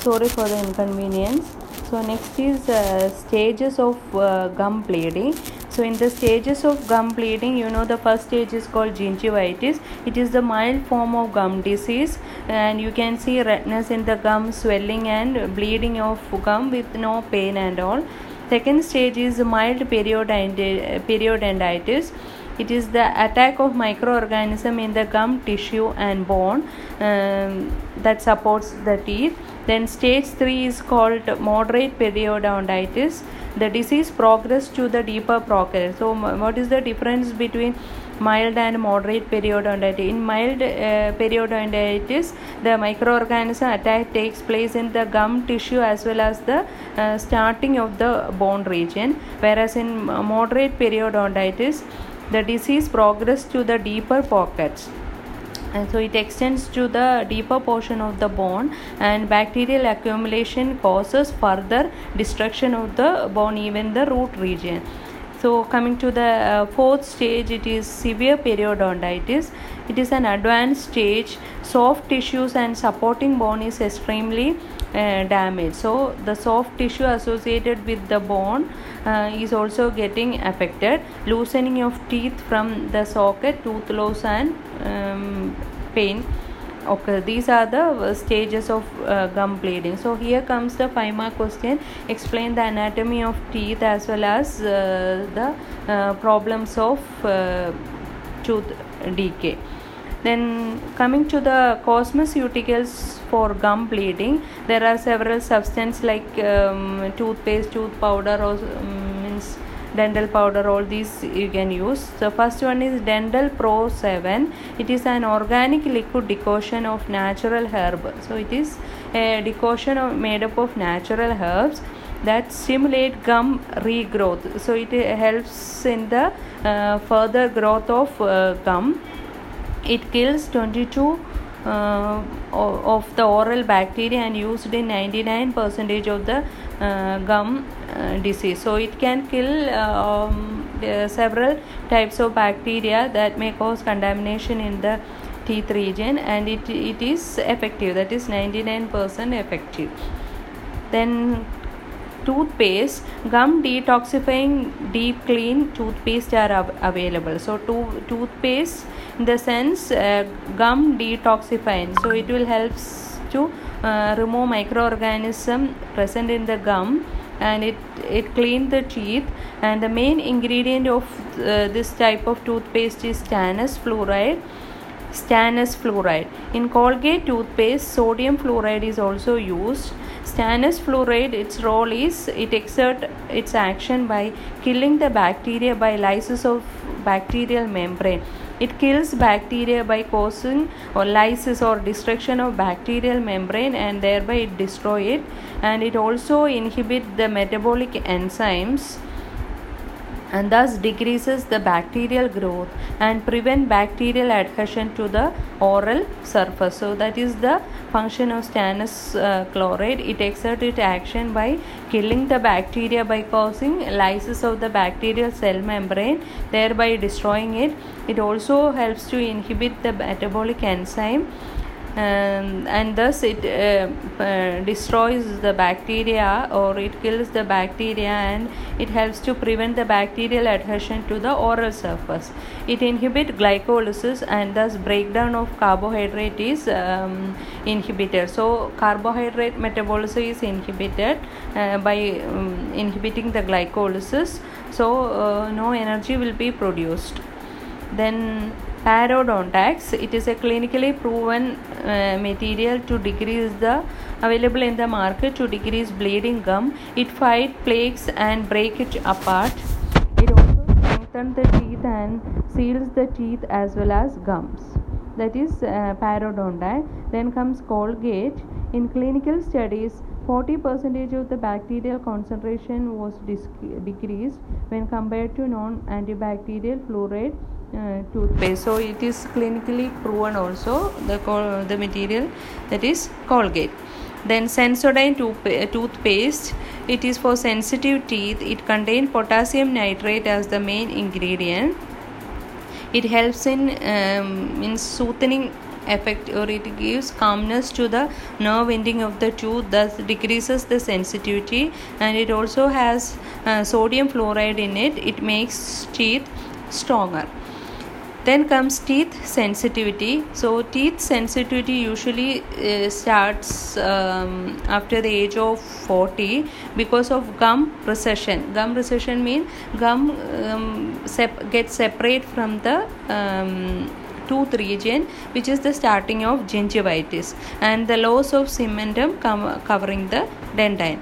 sorry for the inconvenience. So next is uh, stages of uh, gum bleeding. So in the stages of gum bleeding you know the first stage is called gingivitis. It is the mild form of gum disease. And you can see redness in the gum swelling and bleeding of gum with no pain and all. Second stage is mild periodonti- periodontitis it is the attack of microorganism in the gum tissue and bone um, that supports the teeth then stage 3 is called moderate periodontitis. The disease progress to the deeper pocket so what is the difference between mild and moderate periodontitis? In mild uh, periodontitis the microorganism attack takes place in the gum tissue as well as the uh, starting of the bone region. Whereas in moderate periodontitis the disease progress to the deeper pockets and so it extends to the deeper portion of the bone and bacterial accumulation causes further destruction of the bone even the root region. So coming to the uh, fourth stage it is severe periodontitis. It is an advanced stage. Soft tissues and supporting bone is extremely uh, damaged. So the soft tissue associated with the bone uh, is also getting affected. Loosening of teeth from the socket tooth loss and um, pain. Okay these are the uh, stages of uh, gum bleeding. So here comes the five mark question. Explain the anatomy of teeth as well as uh, the uh, problems of uh, tooth decay. Then coming to the cosmeceuticals for gum bleeding there are several substances like um, toothpaste tooth powder or um, dental powder all these you can use. The first one is dental pro 7 it is an organic liquid decoction of natural herb. So it is a decoction of, made up of natural herbs that stimulate gum regrowth. So it helps in the uh, further growth of uh, gum. It kills 22 uh, of the oral bacteria and used in 99 percentage of the uh, gum disease. So it can kill um, several types of bacteria that may cause contamination in the teeth region and it, it is effective. That is 99% effective. Then toothpaste. Gum detoxifying deep clean toothpaste are av- available. So to, toothpaste in the sense uh, gum detoxifying. So it will helps to uh, remove microorganism present in the gum and it it clean the teeth. And the main ingredient of uh, this type of toothpaste is stannous fluoride. Stannous fluoride. In colgate toothpaste sodium fluoride is also used. Stannous fluoride its role is it exert its action by killing the bacteria by lysis of bacterial membrane it kills bacteria by causing or lysis or destruction of bacterial membrane and thereby it destroy it. And it also inhibit the metabolic enzymes and thus decreases the bacterial growth and prevent bacterial adhesion to the oral surface. So that is the function of stannous uh, chloride. It exerts its action by killing the bacteria by causing lysis of the bacterial cell membrane thereby destroying it. It also helps to inhibit the metabolic enzyme um, and thus it uh, uh, destroys the bacteria or it kills the bacteria and it helps to prevent the bacterial adhesion to the oral surface. It inhibits glycolysis and thus breakdown of carbohydrate is um, inhibited. So carbohydrate metabolism is inhibited uh, by um, inhibiting the glycolysis. So uh, no energy will be produced. Then parodontax. It is a clinically proven uh, material to decrease the available in the market to decrease bleeding gum. It fight plaques and break it apart. It also strengthens the teeth and seals the teeth as well as gums. That is uh, parodontax. Then comes colgate. In clinical studies 40 percentage of the bacterial concentration was decreased when compared to non-antibacterial fluoride uh, toothpaste. So it is clinically proven also the the material that is colgate. Then sensodyne tooth- toothpaste. It is for sensitive teeth. It contains potassium nitrate as the main ingredient. It helps in um, in soothing effect or it gives calmness to the nerve ending of the tooth thus decreases the sensitivity. And it also has uh, sodium fluoride in it. It makes teeth stronger then comes teeth sensitivity. So teeth sensitivity usually uh, starts um, after the age of 40 because of gum recession. Gum recession means gum um, sep- gets separate from the um, tooth region which is the starting of gingivitis and the loss of cementum com- covering the dentine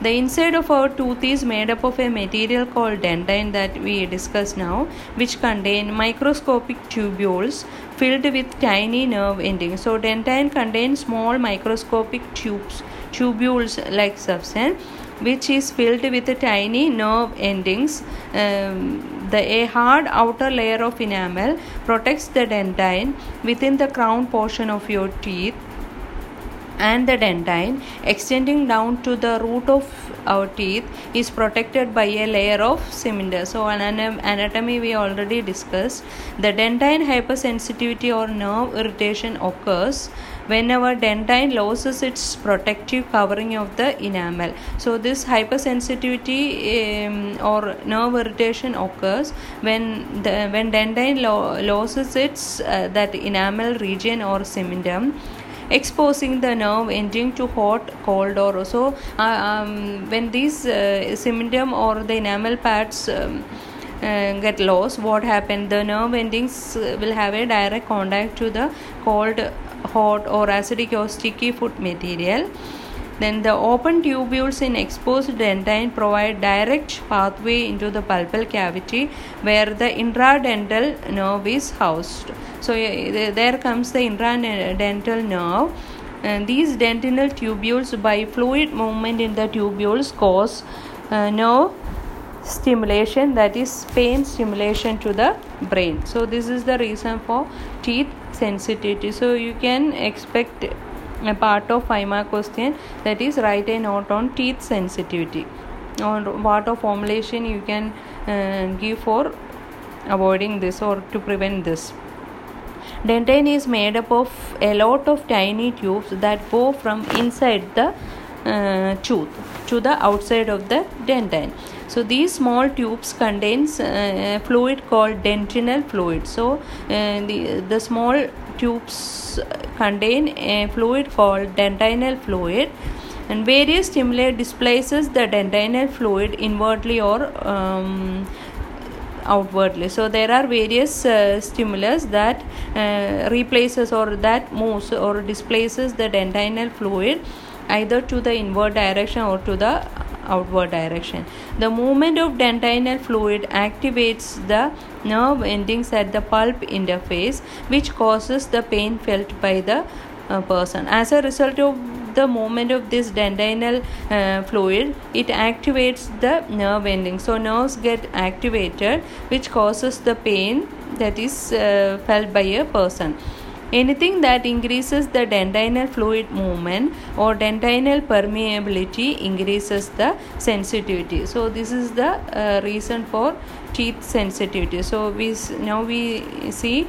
the inside of our tooth is made up of a material called dentine that we discuss now, which contain microscopic tubules filled with tiny nerve endings. So, dentine contains small microscopic tubes, tubules like substance, which is filled with tiny nerve endings. Um, the a hard outer layer of enamel protects the dentine within the crown portion of your teeth and the dentine extending down to the root of our teeth is protected by a layer of cinder so an anatomy we already discussed. The dentine hypersensitivity or nerve irritation occurs whenever dentine loses its protective covering of the enamel. So this hypersensitivity um, or nerve irritation occurs when the when dentine lo- loses its uh, that enamel region or cementum exposing the nerve ending to hot cold or so uh, um, when these uh, cementum or the enamel pads um, uh, get lost what happened the nerve endings uh, will have a direct contact to the cold hot or acidic or sticky food material then the open tubules in exposed dentine provide direct pathway into the pulpal cavity where the intradental nerve is housed. So there comes the intradental nerve. And these dentinal tubules by fluid movement in the tubules cause uh, nerve stimulation that is pain stimulation to the brain. So this is the reason for teeth sensitivity. So you can expect a part of 5 question that is write a note on teeth sensitivity or what of formulation you can uh, give for avoiding this or to prevent this dentine is made up of a lot of tiny tubes that go from inside the uh, tooth to the outside of the dentin. so these small tubes contains uh, fluid called dentinal fluid so uh, the the small tubes contain a fluid called dentinal fluid and various stimuli displaces the dentinal fluid inwardly or um, outwardly so there are various uh, stimulus that uh, replaces or that moves or displaces the dentinal fluid either to the inward direction or to the outward direction. The movement of dentinal fluid activates the nerve endings at the pulp interface, which causes the pain felt by the uh, person. As a result of the movement of this dentinal uh, fluid, it activates the nerve ending. So, nerves get activated, which causes the pain that is uh, felt by a person. Anything that increases the dentinal fluid movement or dentinal permeability increases the sensitivity. So this is the uh, reason for teeth sensitivity. So we now we see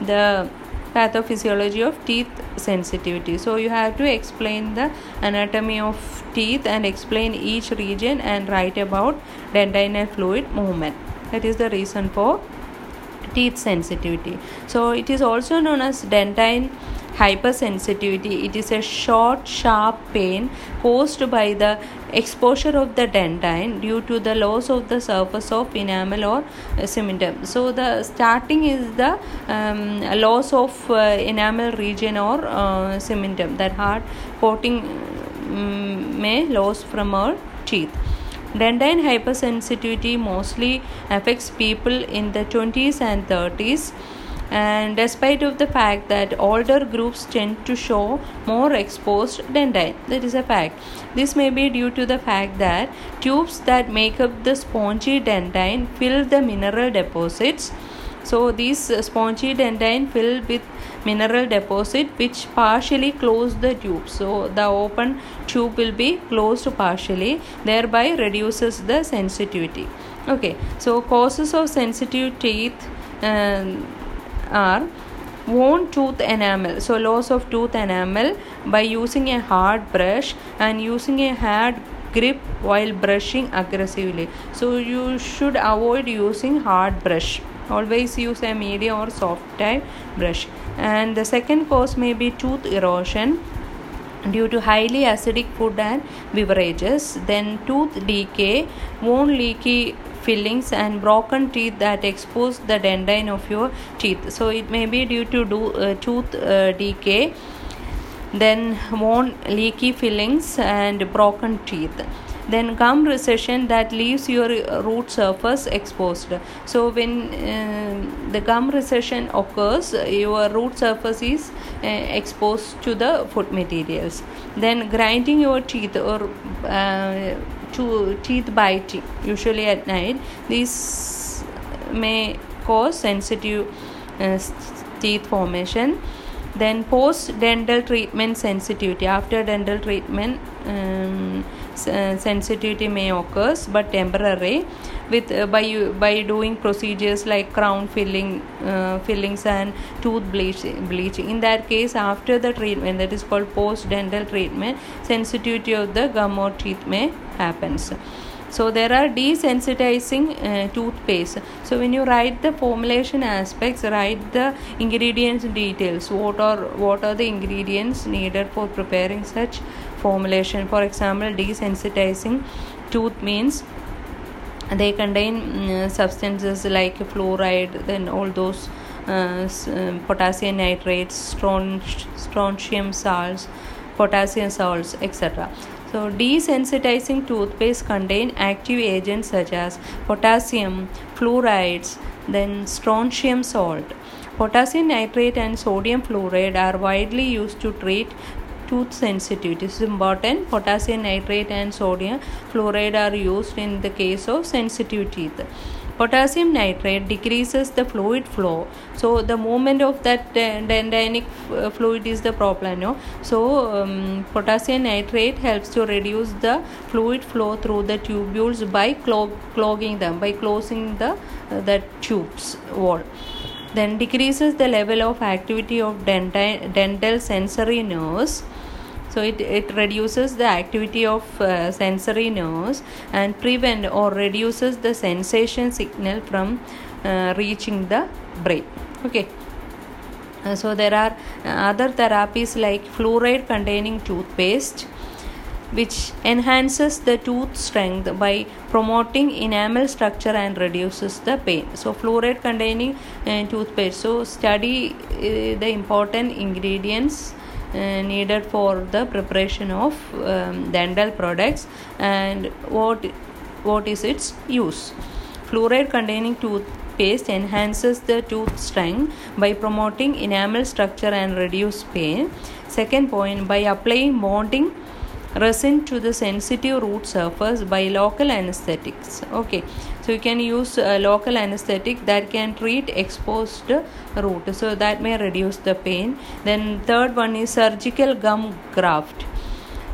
the pathophysiology of teeth sensitivity. So you have to explain the anatomy of teeth and explain each region and write about dentinal fluid movement. That is the reason for teeth sensitivity so it is also known as dentine hypersensitivity it is a short sharp pain caused by the exposure of the dentine due to the loss of the surface of enamel or uh, cementum so the starting is the um, loss of uh, enamel region or uh, cementum that hard coating um, may lose from our teeth. Dentine hypersensitivity mostly affects people in the 20s and 30s and despite of the fact that older groups tend to show more exposed dentine that is a fact. This may be due to the fact that tubes that make up the spongy dentine fill the mineral deposits. So these spongy dentine fill with mineral deposit which partially close the tube. So the open tube will be closed partially thereby reduces the sensitivity. Okay. So causes of sensitive teeth um, are worn tooth enamel. So loss of tooth enamel by using a hard brush and using a hard grip while brushing aggressively. So you should avoid using hard brush. Always use a medium or soft type brush. And the second cause may be tooth erosion due to highly acidic food and beverages then tooth decay wound leaky fillings and broken teeth that expose the dentine of your teeth. So it may be due to do, uh, tooth uh, decay then worn leaky fillings and broken teeth then gum recession that leaves your root surface exposed. So when uh, the gum recession occurs your root surface is uh, exposed to the food materials. Then grinding your teeth or uh, to teeth biting usually at night this may cause sensitive uh, teeth formation. Then post dental treatment sensitivity. After dental treatment um, sensitivity may occurs but temporary with uh, by by doing procedures like crown filling uh, fillings and tooth bleaching bleaching. In that case after the treatment that is called post dental treatment sensitivity of the gum or teeth may happens so there are desensitizing uh, toothpaste. So when you write the formulation aspects write the ingredients details what are what are the ingredients needed for preparing such formulation for example desensitizing tooth means they contain um, substances like fluoride then all those uh, uh, potassium nitrates strontium salts potassium salts etc so desensitizing toothpaste contain active agents such as potassium, fluorides, then strontium salt. Potassium nitrate and sodium fluoride are widely used to treat tooth sensitivity. Is important. Potassium nitrate and sodium fluoride are used in the case of sensitive teeth potassium nitrate decreases the fluid flow. So the movement of that dendritic uh, fluid is the problem no? So um, potassium nitrate helps to reduce the fluid flow through the tubules by clog- clogging them by closing the uh, the tubes wall. Then decreases the level of activity of dental sensory nerves so it, it reduces the activity of uh, sensory nerves and prevent or reduces the sensation signal from uh, reaching the brain. Okay. Uh, so there are uh, other therapies like fluoride containing toothpaste which enhances the tooth strength by promoting enamel structure and reduces the pain. So fluoride containing uh, toothpaste. So study uh, the important ingredients needed for the preparation of um, dental products and what what is its use. Fluoride containing toothpaste enhances the tooth strength by promoting enamel structure and reduce pain. Second point by applying bonding resin to the sensitive root surface by local anesthetics. Okay so you can use a local anesthetic that can treat exposed root. So that may reduce the pain. Then third one is surgical gum graft.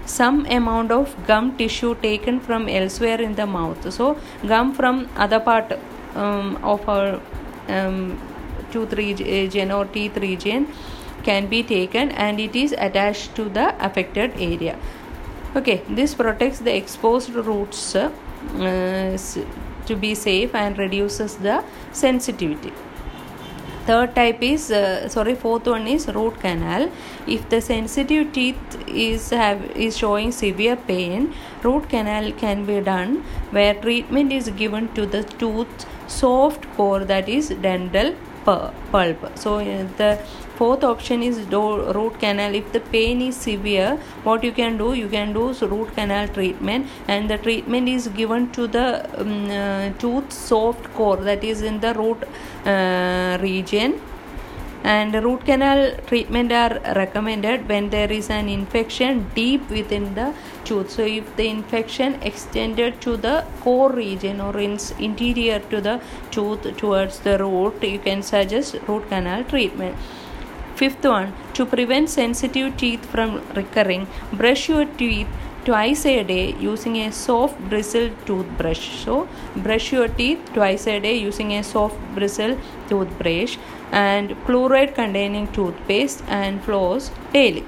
Some amount of gum tissue taken from elsewhere in the mouth. So gum from other part um, of our um, tooth region or teeth region can be taken and it is attached to the affected area. Okay this protects the exposed roots uh, to be safe and reduces the sensitivity. Third type is uh, sorry fourth one is root canal. If the sensitive teeth is have is showing severe pain root canal can be done where treatment is given to the tooth soft core that is dental pulp. So uh, the fourth option is do root canal. If the pain is severe what you can do? You can do root canal treatment and the treatment is given to the um, uh, tooth soft core that is in the root uh, region. And root canal treatment are recommended when there is an infection deep within the tooth. So if the infection extended to the core region or in interior to the tooth towards the root you can suggest root canal treatment Fifth one, to prevent sensitive teeth from recurring, brush your teeth twice a day using a soft bristle toothbrush. So, brush your teeth twice a day using a soft bristle toothbrush. and fluoride containing toothpaste and floss daily.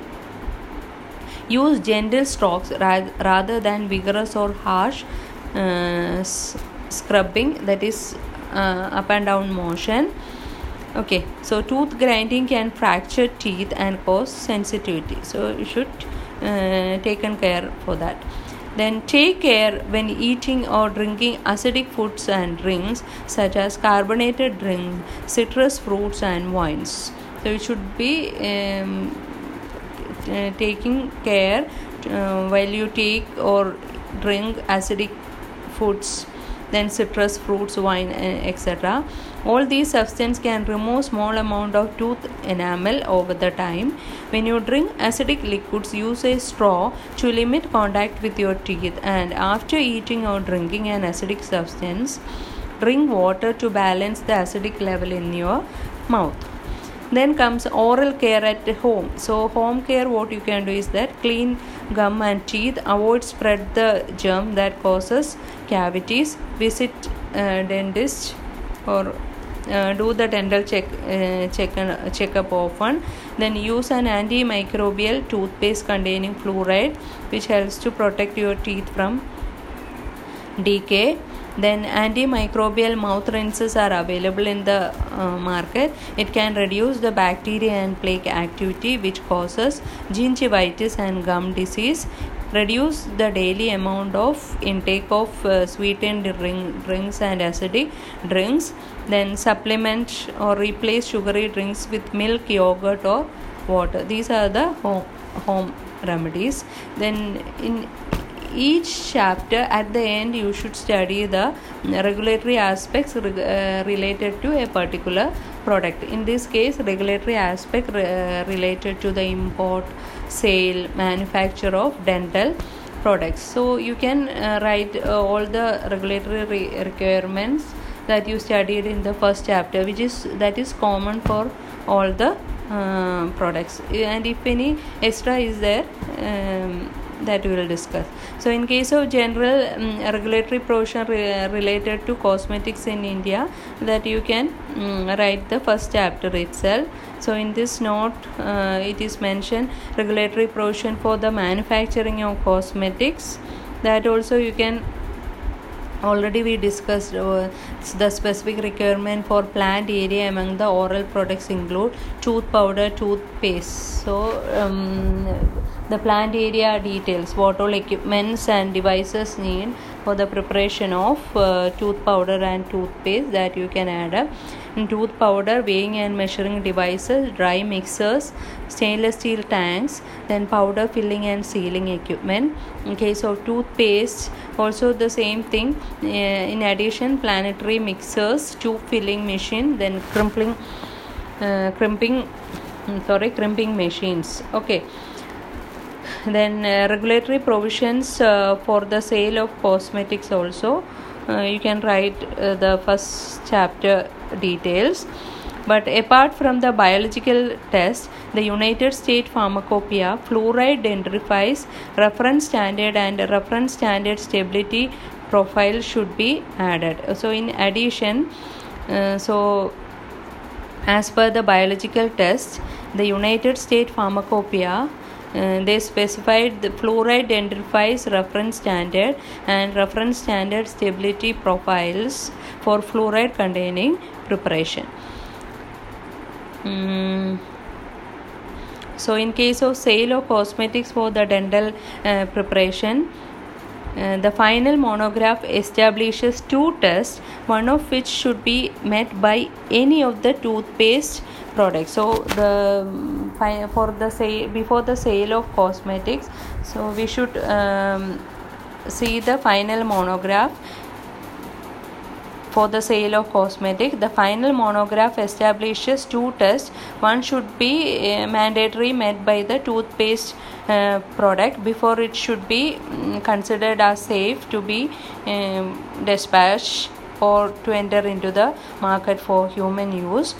Use gentle strokes rather than vigorous or harsh uh, scrubbing, that is, uh, up and down motion. Okay, so tooth grinding can fracture teeth and cause sensitivity. So you should uh, taken care for that. Then take care when eating or drinking acidic foods and drinks such as carbonated drinks citrus fruits and wines. So you should be um, uh, taking care uh, while you take or drink acidic foods then citrus fruits wine uh, etc all these substances can remove small amount of tooth enamel over the time. When you drink acidic liquids use a straw to limit contact with your teeth. And after eating or drinking an acidic substance drink water to balance the acidic level in your mouth. Then comes oral care at home. So home care what you can do is that clean gum and teeth. Avoid spread the germ that causes cavities. Visit uh, dentist or uh, do the dental check uh, check and checkup often. Then use an antimicrobial toothpaste containing fluoride which helps to protect your teeth from decay. Then antimicrobial mouth rinses are available in the uh, market. It can reduce the bacteria and plaque activity which causes gingivitis and gum disease. Reduce the daily amount of intake of uh, sweetened drink, drinks and acidic drinks then supplement or replace sugary drinks with milk yogurt or water. These are the home, home remedies. Then in each chapter at the end you should study the regulatory aspects uh, related to a particular product. In this case regulatory aspect uh, related to the import sale manufacture of dental products. So you can uh, write uh, all the regulatory re- requirements that you studied in the first chapter which is that is common for all the uh, products. And if any extra is there um, that we will discuss. So in case of general um, regulatory provision re- related to cosmetics in india that you can um, write the first chapter itself. So in this note uh, it is mentioned regulatory provision for the manufacturing of cosmetics. That also you can already we discussed uh, the specific requirement for plant area among the oral products include tooth powder toothpaste. So um, the plant area details what all equipments and devices need for the preparation of uh, tooth powder and toothpaste that you can add up tooth powder weighing and measuring devices dry mixers stainless steel tanks then powder filling and sealing equipment. In case of toothpaste also the same thing. Uh, in addition planetary mixers tube filling machine then crimping uh, crimping sorry crimping machines. Okay. Then uh, regulatory provisions uh, for the sale of cosmetics also. Uh, you can write the first chapter details. But apart from the biological test the united states pharmacopoeia fluoride dentifrice reference standard and reference standard stability profile should be added. So in addition uh, so as per the biological test the united states pharmacopoeia uh, they specified the fluoride dentifrice reference standard and reference standard stability profiles for fluoride containing preparation. Mm. So, in case of sale of cosmetics for the dental uh, preparation, uh, the final monograph establishes two tests, one of which should be met by any of the toothpaste products. So the for the sale before the sale of cosmetics, so we should um, see the final monograph for the sale of cosmetic the final monograph establishes two tests. One should be uh, mandatory met by the toothpaste uh, product. Before it should be um, considered as safe to be um, dispatched or to enter into the market for human use.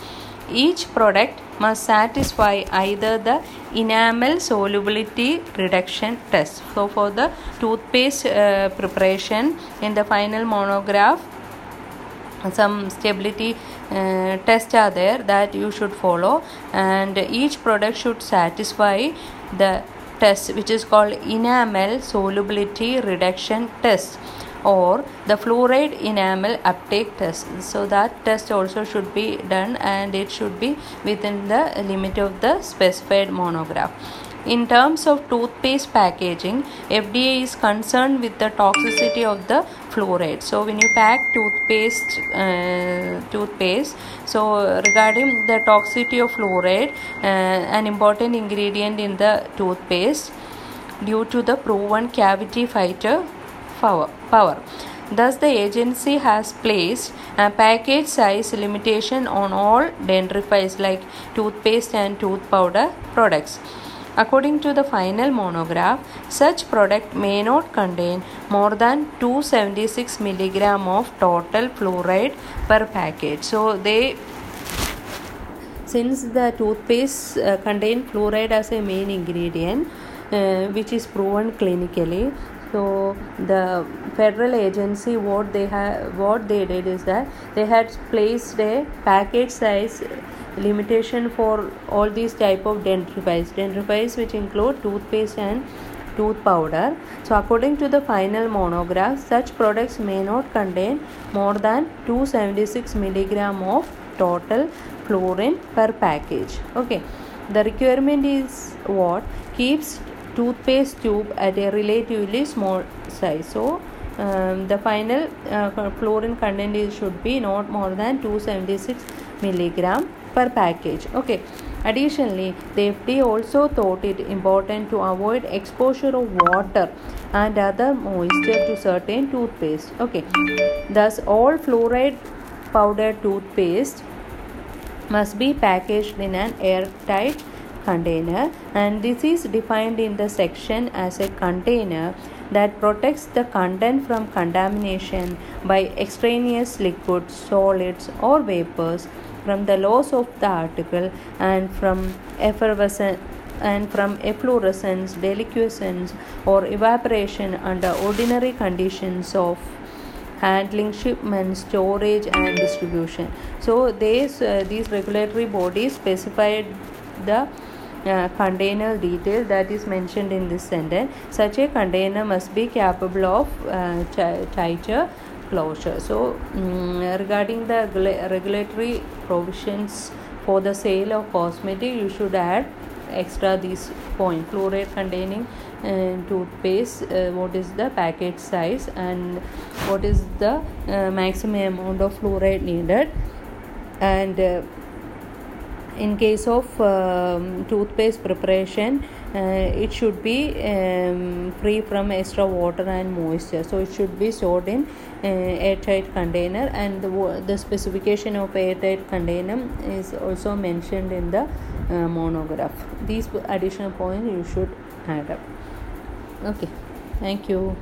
Each product must satisfy either the enamel solubility reduction test. So for the toothpaste uh, preparation in the final monograph some stability uh, tests are there that you should follow. And each product should satisfy the test which is called enamel solubility reduction test or the fluoride enamel uptake test. So that test also should be done and it should be within the limit of the specified monograph in terms of toothpaste packaging fda is concerned with the toxicity of the fluoride so when you pack toothpaste uh, toothpaste so regarding the toxicity of fluoride uh, an important ingredient in the toothpaste due to the proven cavity fighter power. Thus, the agency has placed a package size limitation on all dentifrice like toothpaste and tooth powder products. According to the final monograph, such product may not contain more than 276 milligram of total fluoride per package. So they since the toothpaste uh, contain fluoride as a main ingredient uh, which is proven clinically so the federal agency what they have what they did is that they had placed a package size limitation for all these type of dentifrice dentifrice which include toothpaste and tooth powder. So according to the final monograph such products may not contain more than 276 milligram of total fluorine per package. Okay. The requirement is what? Keeps toothpaste tube at a relatively small size. So um, the final uh, fluorine content is, should be not more than 276 milligram per package. Okay. Additionally the fda also thought it important to avoid exposure of water and other moisture to certain toothpaste. Okay. Thus all fluoride powder toothpaste must be packaged in an airtight container and this is defined in the section as a container that protects the content from contamination by extraneous liquids solids or vapors from the loss of the article and from effervescence and from efflorescence, deliquescence, or evaporation under ordinary conditions of handling, shipment, storage, and distribution. So, these uh, these regulatory bodies specified the uh, container detail that is mentioned in this sentence. Such a container must be capable of uh, tighter closure. So, um, regarding the regulatory provisions for the sale of cosmetic, you should add extra this point fluoride containing uh, toothpaste uh, what is the package size and what is the uh, maximum amount of fluoride needed and uh, in case of um, toothpaste preparation uh, it should be um, free from extra water and moisture. So it should be stored in uh, airtight container and the, the specification of airtight container is also mentioned in the uh, monograph. These additional points you should add up. Okay. Thank you